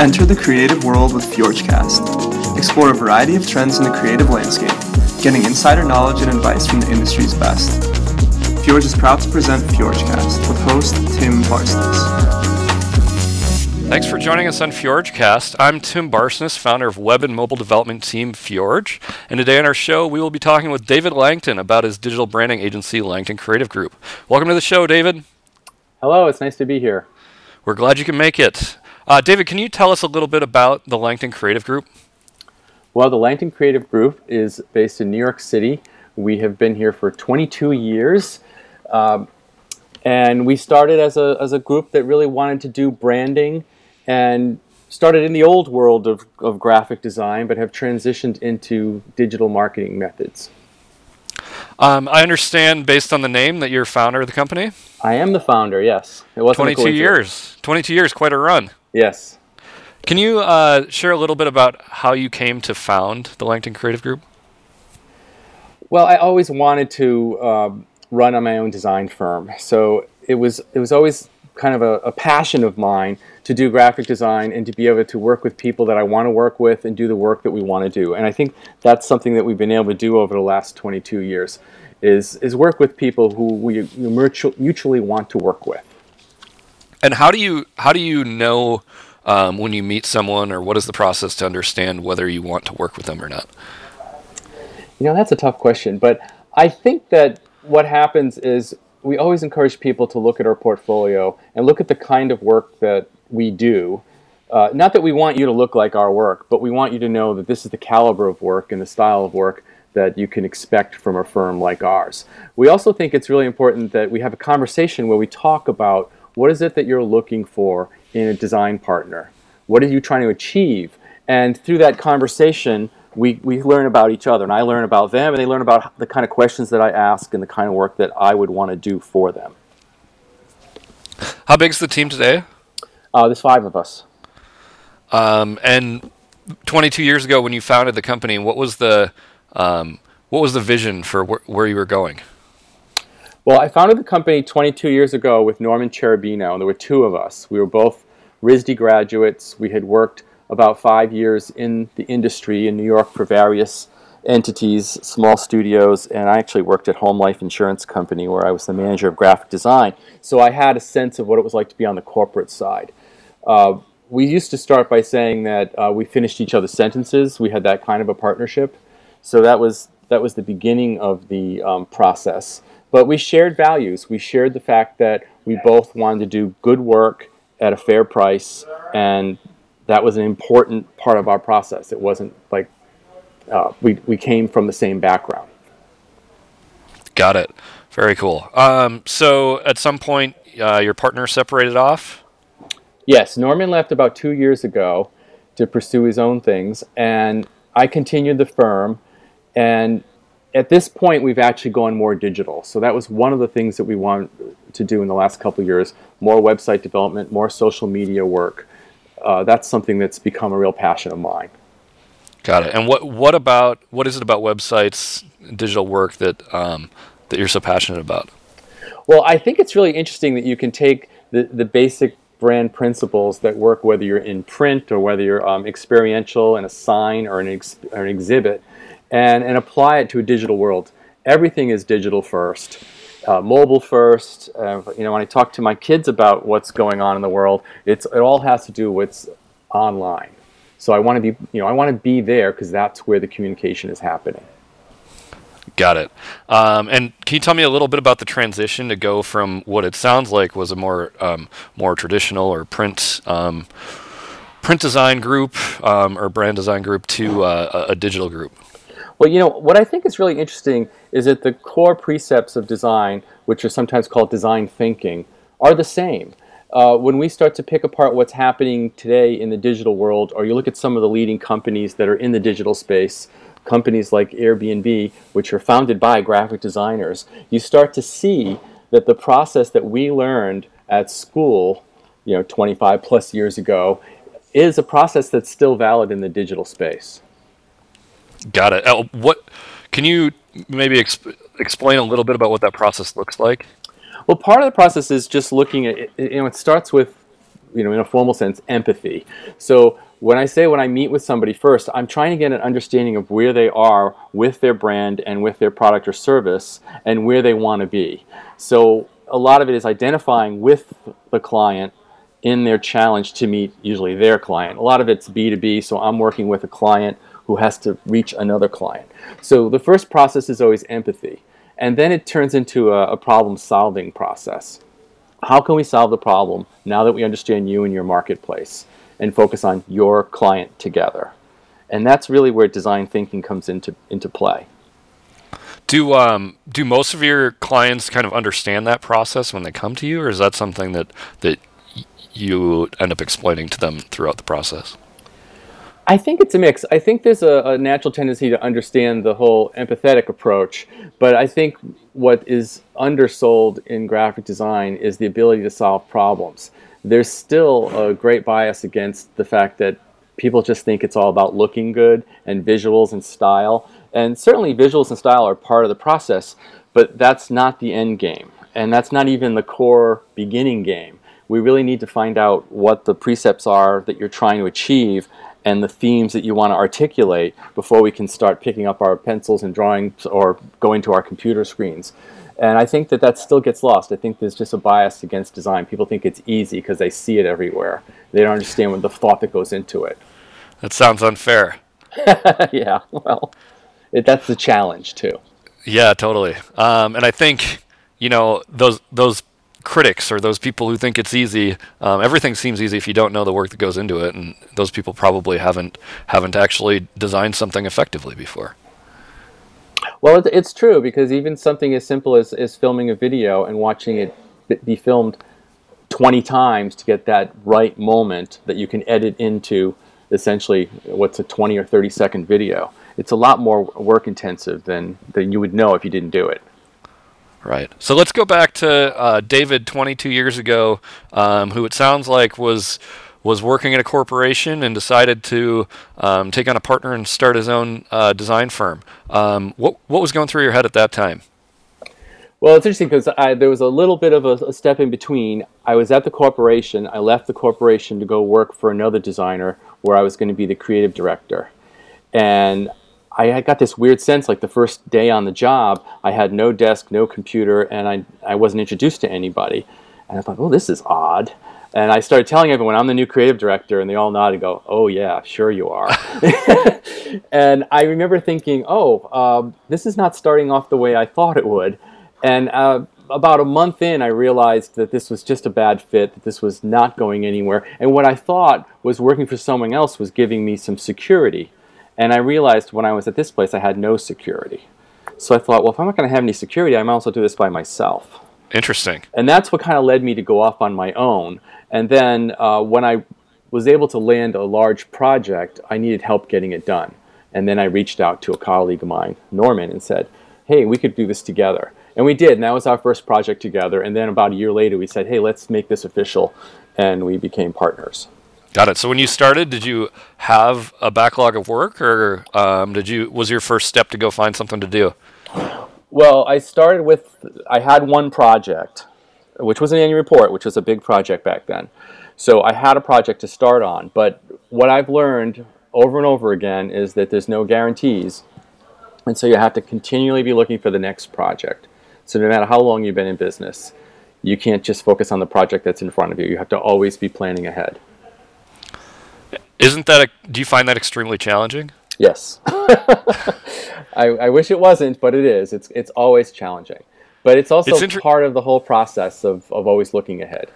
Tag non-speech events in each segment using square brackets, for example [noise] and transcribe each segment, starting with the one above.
Enter the creative world with FjorgeCast. Explore a variety of trends in the creative landscape, getting insider knowledge and advice from the industry's best. Fjorge is proud to present FjorgeCast with host Tim Barsness. Thanks for joining us on FjorgeCast. I'm Tim Barsness, founder of web and mobile development team Fjorge, and today on our show we will be talking with David Langton about his digital branding agency Langton Creative Group. Welcome to the show, David. Hello, it's nice to be here. We're glad you can make it. Uh, David, can you tell us a little bit about the Langton Creative Group? Well, the Langton Creative Group is based in New York City. We have been here for 22 years. Um, and we started as a, as a group that really wanted to do branding and started in the old world of, of graphic design, but have transitioned into digital marketing methods. Um, I understand, based on the name, that you're founder of the company. I am the founder. Yes, it was 22 years. 22 years, quite a run. Yes. Can you uh, share a little bit about how you came to found the Langton Creative Group? Well, I always wanted to um, run on my own design firm, so it was it was always kind of a, a, passion of mine to do graphic design and to be able to work with people that I want to work with and do the work that we want to do. And I think that's something that we've been able to do over the last 22 years is, is work with people who we mutually want to work with. And how do you how do you know um, when you meet someone, or what is the process to understand whether you want to work with them or not? You know, that's a tough question, but I think that what happens is we always encourage people to look at our portfolio and look at the kind of work that we do. Uh, not that we want you to look like our work, but we want you to know that this is the caliber of work and the style of work that you can expect from a firm like ours. We also think it's really important that we have a conversation where we talk about what is it that you're looking for in a design partner? What are you trying to achieve? And through that conversation, we, we learn about each other, and I learn about them, and they learn about the kind of questions that I ask and the kind of work that I would want to do for them. How big is the team today? Uh, there's five of us. Um, and 22 years ago, when you founded the company, what was the um, what was the vision for wh- where you were going? Well, I founded the company 22 years ago with Norman Cherubino, and there were two of us. We were both RISD graduates. We had worked about five years in the industry in New York for various entities, small studios, and I actually worked at Home Life Insurance Company where I was the manager of graphic design. So I had a sense of what it was like to be on the corporate side. Uh, we used to start by saying that uh, we finished each other's sentences. We had that kind of a partnership. So that was that was the beginning of the um, process. But we shared values. We shared the fact that we both wanted to do good work at a fair price and that was an important part of our process. It wasn't like uh, we, we came from the same background. Got it. Very cool. Um, so at some point, uh, your partner separated off? Yes, Norman left about two years ago to pursue his own things, and I continued the firm. And at this point, we've actually gone more digital. So that was one of the things that we wanted to do in the last couple years more website development, more social media work uh, that's something that's become a real passion of mine. Got it. And what what about what is it about websites, digital work that um, that you're so passionate about? Well, I think it's really interesting that you can take the, the basic brand principles that work whether you're in print or whether you're um, experiential in a sign or an, ex- or an exhibit and, and apply it to a digital world. Everything is digital first uh, mobile first. Uh, you know, when I talk to my kids about what's going on in the world, it's it all has to do with online. So I want to be, you know, I want to be there because that's where the communication is happening. Got it. Um, and can you tell me a little bit about the transition to go from what it sounds like was a more um, more traditional or print um, print design group um, or brand design group to uh, a digital group? Well, you know, what I think is really interesting is that the core precepts of design, which are sometimes called design thinking, are the same. Uh, when we start to pick apart what's happening today in the digital world, or you look at some of the leading companies that are in the digital space, companies like Airbnb, which are founded by graphic designers, you start to see that the process that we learned at school, you know, 25 plus years ago, is a process that's still valid in the digital space. Got it. Uh, what can you maybe exp- explain a little bit about what that process looks like? Well, part of the process is just looking at it. You know, it starts with you know, in a formal sense, empathy. So when I say when I meet with somebody first, I'm trying to get an understanding of where they are with their brand and with their product or service and where they want to be. So a lot of it is identifying with the client in their challenge to meet usually their client. A lot of it's B2B, so I'm working with a client who has to reach another client. So the first process is always empathy. And then it turns into a, a problem solving process. How can we solve the problem now that we understand you and your marketplace and focus on your client together? And that's really where design thinking comes into, into play. Do um, do most of your clients kind of understand that process when they come to you, or is that something that that you end up explaining to them throughout the process? I think it's a mix. I think there's a, a, natural tendency to understand the whole empathetic approach, but I think what is undersold in graphic design is the ability to solve problems. There's still a great bias against the fact that people just think it's all about looking good and visuals and style. And certainly visuals and style are part of the process, but that's not the end game. And that's not even the core beginning game. We really need to find out what the precepts are that you're trying to achieve and the themes that you want to articulate before we can start picking up our pencils and drawing or going to our computer screens. And I think that that still gets lost. I think there's just a bias against design. People think it's easy because they see it everywhere. They don't understand what the thought that goes into it. That sounds unfair. [laughs] yeah, well, it, that's the challenge too. Yeah, totally. Um, and I think you know those those critics or those people who think it's easy. Um, everything seems easy if you don't know the work that goes into it, and those people probably haven't haven't actually designed something effectively before. Well, it's true because even something as simple as, as filming a video and watching it be filmed 20 times to get that right moment that you can edit into essentially what's a 20 or 30 second video. It's a lot more work intensive than, than you would know if you didn't do it. Right. So let's go back to uh, David 22 years ago, um, who it sounds like was was working at a corporation and decided to um, take on a partner and start his own uh, design firm. Um, what what was going through your head at that time? Well, it's interesting because there was a little bit of a, a, step in between. I was at the corporation. I left the corporation to go work for another designer where I was going to be the creative director. And I got this weird sense like the first day on the job, I had no desk, no computer, and I, I wasn't introduced to anybody. And I thought, oh, this is odd. And I started telling everyone I'm the new creative director, and they all nodded and go, oh, yeah, sure you are. [laughs] and I remember thinking, oh, um, this is not starting off the way I thought it would. And uh, about a month in, I realized that this was just a bad fit, that this was not going anywhere. And what I thought was working for someone else was giving me some security. And I realized when I was at this place, I had no security. So I thought, well, if I'm not going to have any security, I might also do this by myself. Interesting. And that's what kind of led me to go off on my own. And then uh, when I was able to land a large project, I needed help getting it done. And then I reached out to a colleague of mine, Norman, and said, hey, we could do this together. And we did, and that was our first project together. And then about a year later, we said, hey, let's make this official. And we became partners. Got it. So when you started, did you have a backlog of work, or um, did you was your first step to go find something to do? Well, I started with I had one project, which was an annual report, which was a big project back then. So I had a project to start on, but what I've learned over and over again is that there's no guarantees, and so you have to continually be looking for the next project. So no matter how long you've been in business, you can't just focus on the project that's in front of you. You have to always be planning ahead. Isn't that a, do you find that extremely challenging? Yes. [laughs] I, I wish it wasn't, but it is. It's it's always challenging. But it's also it's inter- part of the whole process of, of always looking ahead.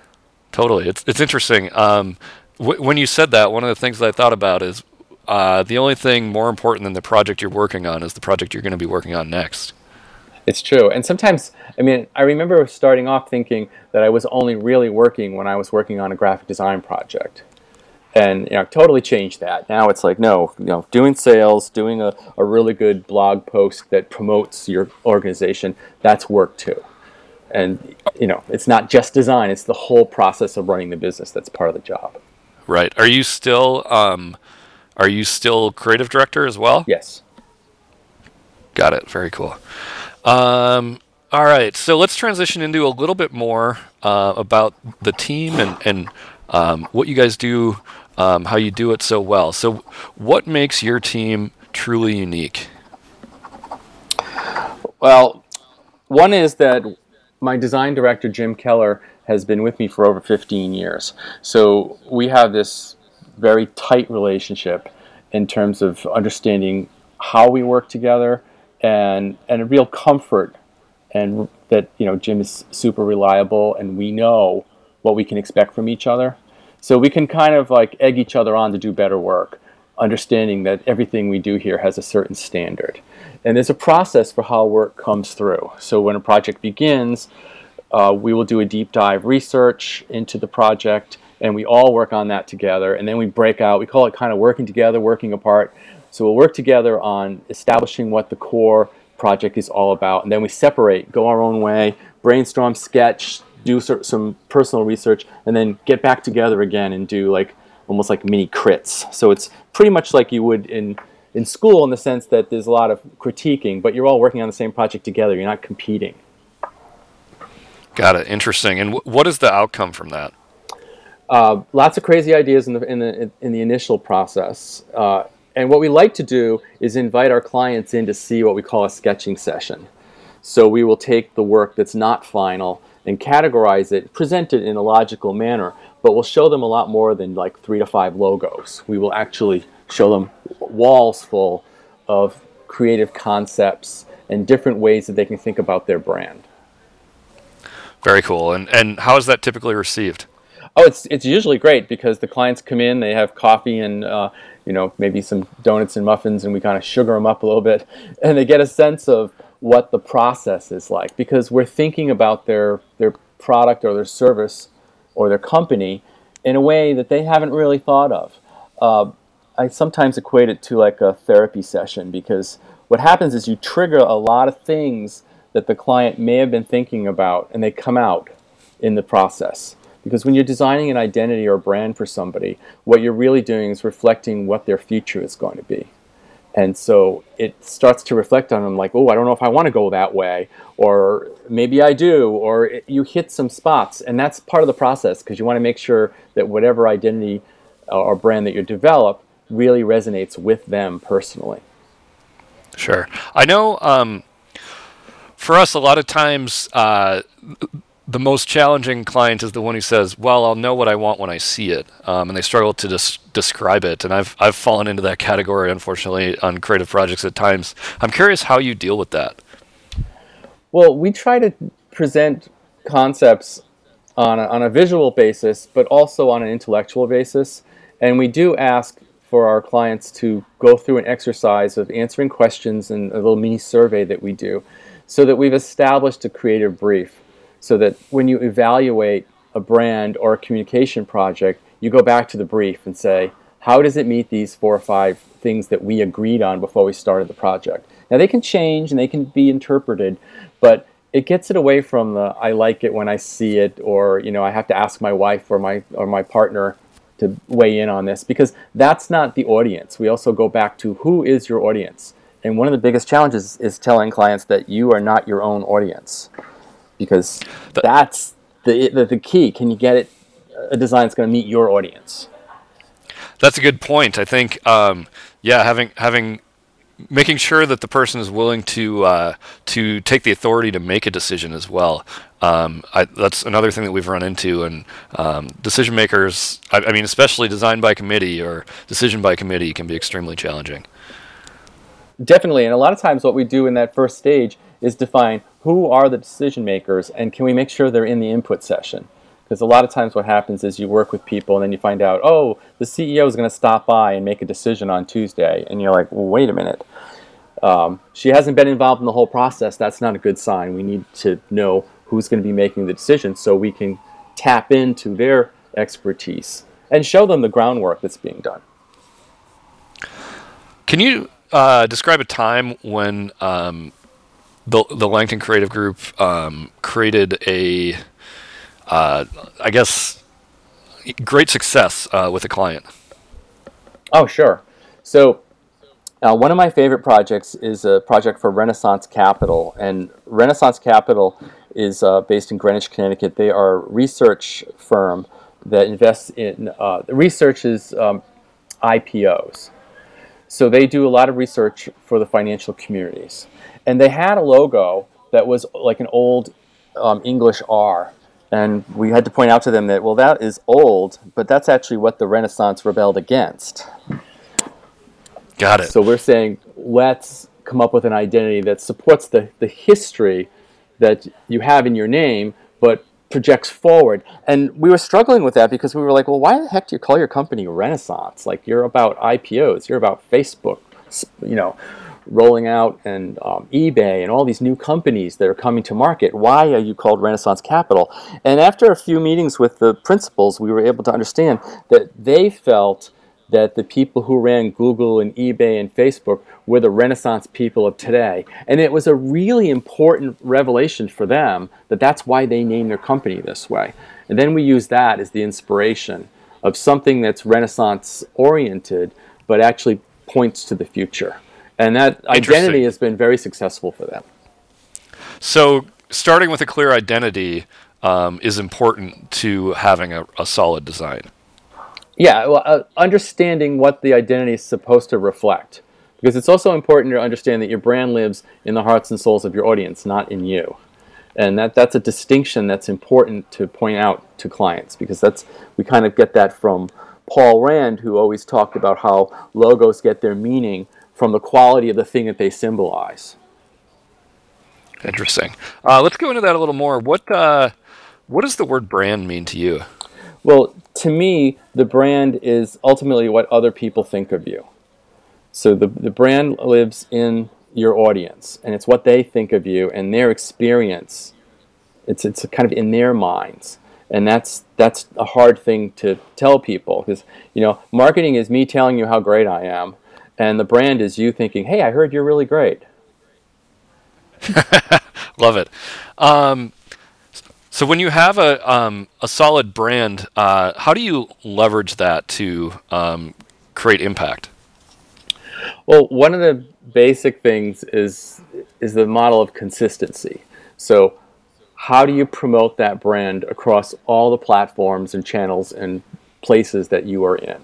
Totally. It's it's interesting. Um, w- when you said that, one of the things that I thought about is uh, the only thing more important than the project you're working on is the project you're going to be working on next. It's true. And sometimes, I mean, I remember starting off thinking that I was only really working when I was working on a graphic design project and you know totally changed that. Now it's like no you know doing sales doing a, a really good blog post that promotes your organization that's work too. And you know it's not just design it's the whole process of running the business that's part of the job. Right. Are you still um, are you still creative director as well? Yes. Got it. Very cool. Um, all right. So let's transition into a little bit more uh, about the team and and um, what you guys do, um, how you do it so well. So, what makes your team truly unique? Well, one is that my design director, Jim Keller, has been with me for over 15 years. So we have this very tight relationship in terms of understanding how we work together and, and a real comfort and that you know Jim is super reliable and we know what we can expect from each other. So we can kind of like egg each other on to do better work, understanding that everything we do here has a certain standard. And there's a process for how work comes through. So when a project begins, uh, we will do a deep dive research into the project and we all work on that together. And then we break out, we call it kind of working together, working apart. So we'll work together on establishing what the core project is all about. And then we separate, go our own way, brainstorm, sketch, do some personal research, and then get back together again and do like almost like mini crits. So it's pretty much like you would in in school in the sense that there's a lot of critiquing, but you're all working on the same project together. You're not competing. Got it. Interesting. And w- what is the outcome from that? Uh, lots of crazy ideas in the in the in the initial process. Uh, and what we like to do is invite our clients in to see what we call a sketching session. So we will take the work that's not final and categorize it, present it in a logical manner, but we'll show them a lot more than like three to five logos. We will actually show them walls full of creative concepts and different ways that they can think about their brand. Very cool. And and how is that typically received? Oh, it's it's usually great because the clients come in, they have coffee and uh, you know maybe some donuts and muffins, and we kind of sugar them up a little bit, and they get a sense of what the process is like because we're thinking about their their product or their service or their company in a way that they haven't really thought of. Uh, I sometimes equate it to like a therapy session because what happens is you trigger a lot of things that the client may have been thinking about and they come out in the process. Because when you're designing an identity or brand for somebody, what you're really doing is reflecting what their future is going to be. And so it starts to reflect on them like, oh, I don't know if I want to go that way, or maybe I do, or it, you hit some spots. And that's part of the process because you want to make sure that whatever identity or brand that you develop really resonates with them personally. Sure. I know um, for us, a lot of times, uh, the most challenging client is the one who says, "Well, I'll know what I want when I see it," um, and they struggle to des- describe it. And I've I've fallen into that category, unfortunately, on creative projects at times. I'm curious how you deal with that. Well, we try to present concepts on a, on a visual basis, but also on an intellectual basis, and we do ask for our clients to go through an exercise of answering questions and a little mini survey that we do, so that we've established a creative brief so that when you evaluate a brand or a communication project, you go back to the brief and say, how does it meet these four or five things that we agreed on before we started the project? Now they can change and they can be interpreted, but it gets it away from the I like it when I see it, or you know I have to ask my wife or my or my partner to weigh in on this because that's not the audience. We also go back to who is your audience, and one of the biggest challenges is telling clients that you are not your own audience because that's the, the, the key. Can you get it a design that's going to meet your audience? That's a good point. I think, um, yeah, having having making sure that the person is willing to uh, to take the authority to make a decision as well. Um, I, that's another thing that we've run into, and um, decision makers. I, I, mean, especially design by committee or decision by committee, can be extremely challenging. Definitely, and a lot of times, what we do in that first stage is define who are the decision makers and can we make sure they're in the input session? Because a lot of times what happens is you work with people and then you find out, oh, the CEO is going to stop by and make a decision on Tuesday. And you're like, well, wait a minute. Um, she hasn't been involved in the whole process. That's not a good sign. We need to know who's going to be making the decision so we can tap into their expertise and show them the groundwork that's being done. Can you uh, describe a time when um, the the Langton Creative Group um, created a, uh, I guess, great success uh, with a client. Oh, sure. So, uh, one of my favorite projects is a project for Renaissance Capital, and Renaissance Capital is uh, based in Greenwich, Connecticut. They are a research firm that invests in uh, researches um, IPOs. So they do a lot of research for the financial communities. And they had a logo that was like an old um, English R. And we had to point out to them that, well, that is old, but that's actually what the Renaissance rebelled against. Got it. So we're saying, let's come up with an identity that supports the, the history that you have in your name, but projects forward. And we were struggling with that because we were like, well, why the heck do you call your company Renaissance? Like you're about IPOs, you're about Facebook, you know, rolling out and um, eBay and all these new companies that are coming to market. Why are you called Renaissance Capital? And after a few meetings with the principals, we were able to understand that they felt that the people who ran Google and eBay and Facebook were the Renaissance people of today. And it was a really important revelation for them that that's why they named their company this way. And then we use that as the inspiration of something that's Renaissance oriented, but actually points to the future. And that identity has been very successful for them. So, starting with a clear identity um, is important to having a, a solid design. Yeah, well, uh, understanding what the identity is supposed to reflect. Because it's also important to understand that your brand lives in the hearts and souls of your audience, not in you. And that, that's a distinction that's important to point out to clients because that's we kind of get that from Paul Rand, who always talked about how logos get their meaning from the quality of the thing that they symbolize. Interesting. Uh, let's go into that a little more. What uh, what does the word brand mean to you? Well, to me, the brand is ultimately what other people think of you. So the, the brand lives in your audience, and it's what they think of you and their experience. It's, it's kind of in their minds. And that's, that's a hard thing to tell people because, you know, marketing is me telling you how great I am, and the brand is you thinking, hey, I heard you're really great. [laughs] Love it. Um, so when you have a um, a solid brand, uh, how do you leverage that to um, create impact? Well, one of the basic things is is the model of consistency. So, how do you promote that brand across all the platforms and channels and places that you are in?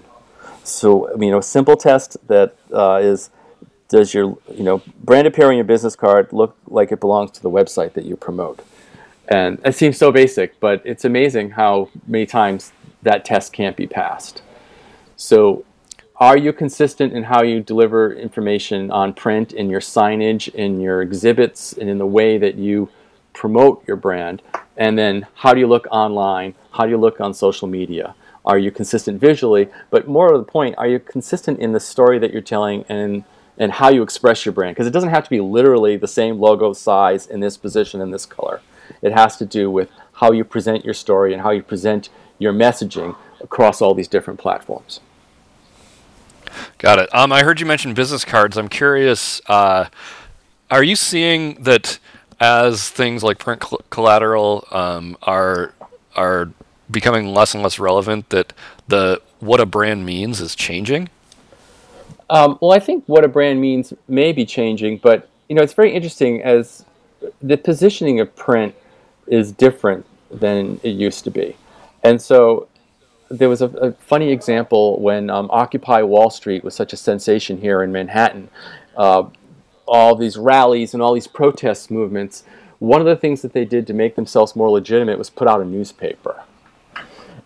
So, you know, a simple test that uh, is does your you know brand appear on your business card look like it belongs to the website that you promote? And it seems so basic, but it's amazing how many times that test can't be passed. So, are you consistent in how you deliver information on print, in your signage, in your exhibits, and in the way that you promote your brand? And then, how do you look online? How do you look on social media? Are you consistent visually? But more to the point, are you consistent in the story that you're telling and and how you express your brand? Because it doesn't have to be literally the same logo size in this position in this color. It has to do with how you present your story and how you present your messaging across all these different platforms. Got it. Um, I heard you mention business cards. I'm curious. Uh, are you seeing that as things like print cl- collateral um, are are becoming less and less relevant, that the what a brand means is changing? Um, well, I think what a brand means may be changing, but you know, it's very interesting as the positioning of print is different than it used to be. And so there was a, a funny example when um, Occupy Wall Street was such a sensation here in Manhattan. Uh, all these rallies and all these protest movements. One of the things that they did to make themselves more legitimate was put out a newspaper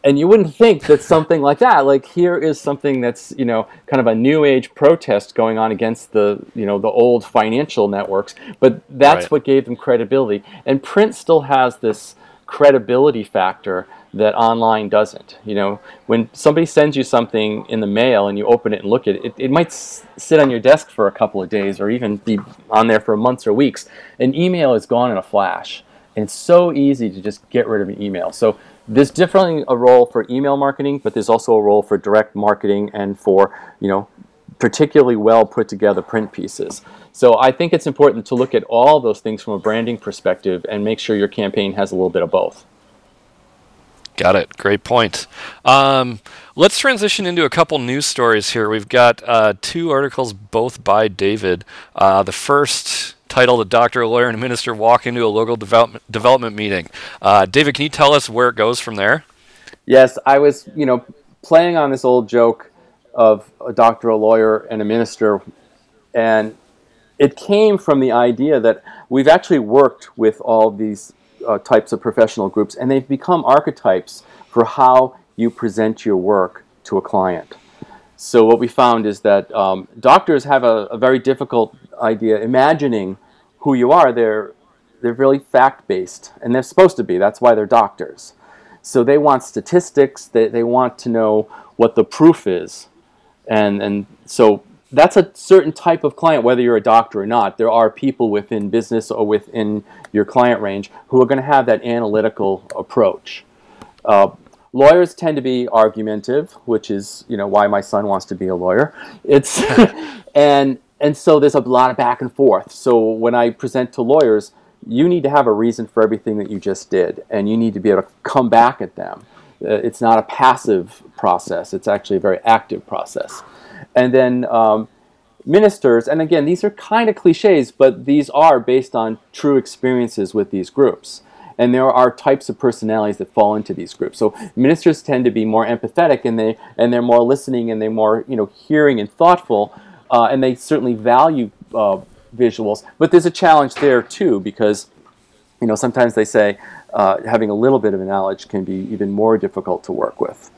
and you wouldn't think that something like that like here is something that's you know kind of a new age protest going on against the you know the old financial networks but that's right. what gave them credibility. And print still has this credibility factor that online doesn't. You know when somebody sends you something in the mail and you open it and look at it it, it might s- sit on your desk for a couple of days or even be on there for months or weeks. An email is gone in a flash. And it's so easy to just get rid of an email. So there's definitely a role for email marketing, but there's also a role for direct marketing and for you know particularly well put together print pieces. So I think it's important to look at all those things from a branding perspective and make sure your campaign has a little bit of both. Got it. Great point. Um, let's transition into a couple news stories here. We've got uh, two articles, both by David. Uh, the first titled "A Doctor, a Lawyer, and a Minister Walk into a Local Development Development Meeting." Uh, David, can you tell us where it goes from there? Yes, I was, you know, playing on this old joke of a doctor, a lawyer, and a minister, and it came from the idea that we've actually worked with all these uh, types of professional groups, and they've become archetypes for how you present your work to a client. So what we found is that um, doctors have a, a, very difficult idea imagining who you are. They're they're really fact based, and they're supposed to be. That's why they're doctors. So they want statistics. They, they want to know what the proof is, and and so that's a certain type of client, whether you're a doctor or not. There are people within business or within your client range who are going to have that analytical approach. Uh, lawyers tend to be argumentative, which is you know why my son wants to be a lawyer. It's [laughs] and and so there's a lot of back and forth. So when I present to lawyers, you need to have a reason for everything that you just did, and you need to be able to come back at them. Uh, it's not a passive process; it's actually a very active process. And then um, ministers, and again, these are kind of cliches, but these are based on true experiences with these groups. And there are types of personalities that fall into these groups. So ministers tend to be more empathetic, and they and they're more listening, and they're more you know hearing and thoughtful, uh, and they certainly value uh, visuals. But there's a challenge there too, because you know sometimes they say uh, having a little bit of a knowledge can be even more difficult to work with.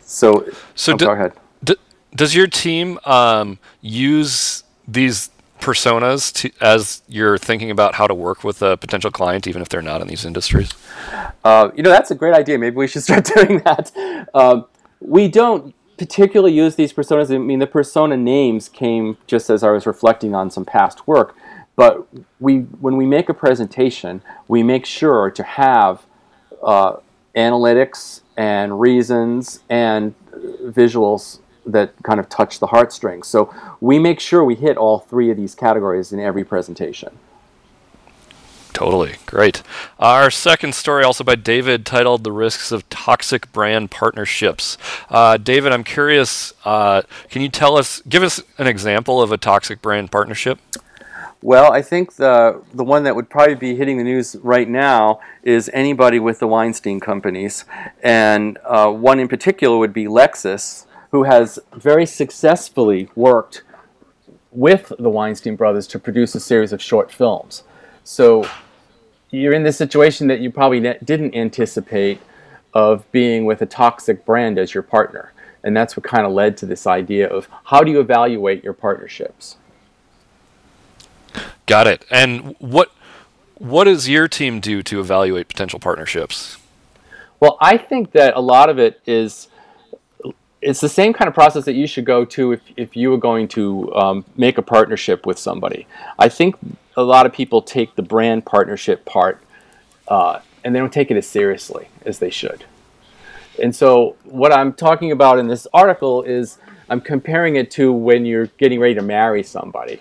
So, so oh, do, go ahead does your team um, use these personas to, as you're thinking about how to work with a potential client, even if they're not in these industries? Uh, you know, that's a great idea. Maybe we should start [laughs] doing that. Um, we don't particularly use these personas. I mean, the persona names came just as I was reflecting on some past work. But we, when we make a presentation, we make sure to have uh, analytics and reasons and visuals that kind of touch the heartstrings. So we make sure we hit all three of these categories in every presentation. Totally. Great. Our second story, also by David, titled The Risks of Toxic Brand Partnerships. Uh, David, I'm curious, uh, can you tell us, give us an example of a toxic brand partnership? Well, I think the the one that would probably be hitting the news right now is anybody with the Weinstein companies, and uh, one in particular would be Lexus, who has very successfully worked with the Weinstein brothers to produce a series of short films. So you're in this situation that you probably didn't anticipate of being with a toxic brand as your partner. And that's what kind of led to this idea of how do you evaluate your partnerships? Got it. And what what does your team do to evaluate potential partnerships? Well, I think that a lot of it is it's the same kind of process that you should go to if, if you were going to um, make a partnership with somebody. I think a lot of people take the brand partnership part uh, and they don't take it as seriously as they should. And so, what I'm talking about in this article is I'm comparing it to when you're getting ready to marry somebody.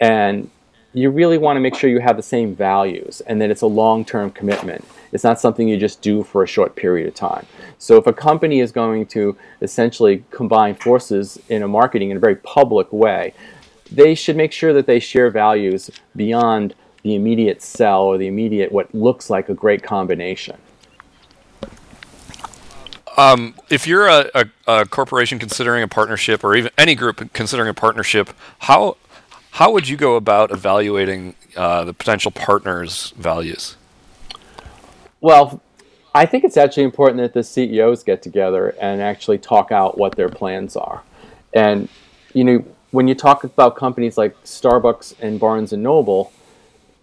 And you really want to make sure you have the same values and that it's a long term commitment. It's not something you just do for a short period of time. So if a company is going to essentially combine forces in a marketing in a very public way, they should make sure that they share values beyond the immediate sell or the immediate what looks like a great combination. Um, if you're a, a, a, corporation considering a partnership, or even any group considering a partnership, how how would you go about evaluating uh, the potential partner's values? Well, I think it's actually important that the CEOs get together and actually talk out what their plans are. And you know, when you talk about companies like Starbucks and Barnes and Noble,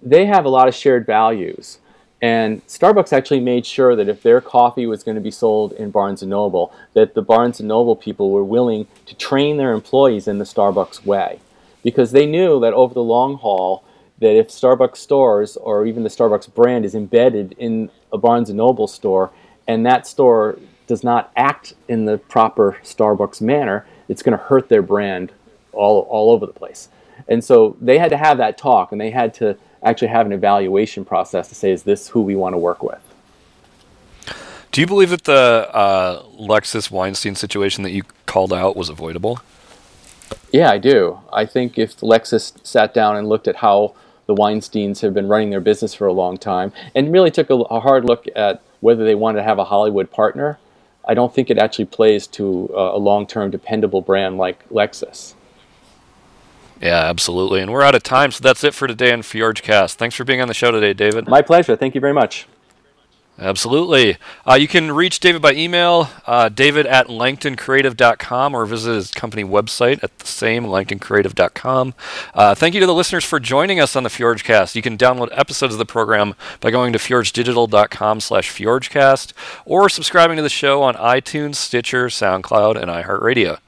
they have a lot of shared values. And Starbucks actually made sure that if their coffee was going to be sold in Barnes and Noble, that the Barnes and Noble people were willing to train their employees in the Starbucks way, because they knew that over the long haul, that if Starbucks stores or even the Starbucks brand is embedded in a Barnes and Noble store, and that store does not act in the proper Starbucks manner, it's going to hurt their brand all all over the place. And so they had to have that talk, and they had to actually have an evaluation process to say, is this who we want to work with? Do you believe that the uh, Lexus Weinstein situation that you called out was avoidable? Yeah, I do. I think if Lexus sat down and looked at how the Weinsteins have been running their business for a long time and really took a, a hard look at whether they wanted to have a Hollywood partner, I don't think it actually plays to a long-term dependable brand like Lexus. Yeah, absolutely. And we're out of time, so that's it for today on FjorgeCast. Thanks for being on the show today, David. My pleasure. Thank you very much. Absolutely. Uh, you can reach David by email, uh, david at langtoncreative.com, or visit his company website at the same, langtoncreative.com. Uh, thank you to the listeners for joining us on the FjorgeCast. You can download episodes of the program by going to fjorgedigital.com slash fjorgecast, or subscribing to the show on iTunes, Stitcher, SoundCloud, and iHeartRadio.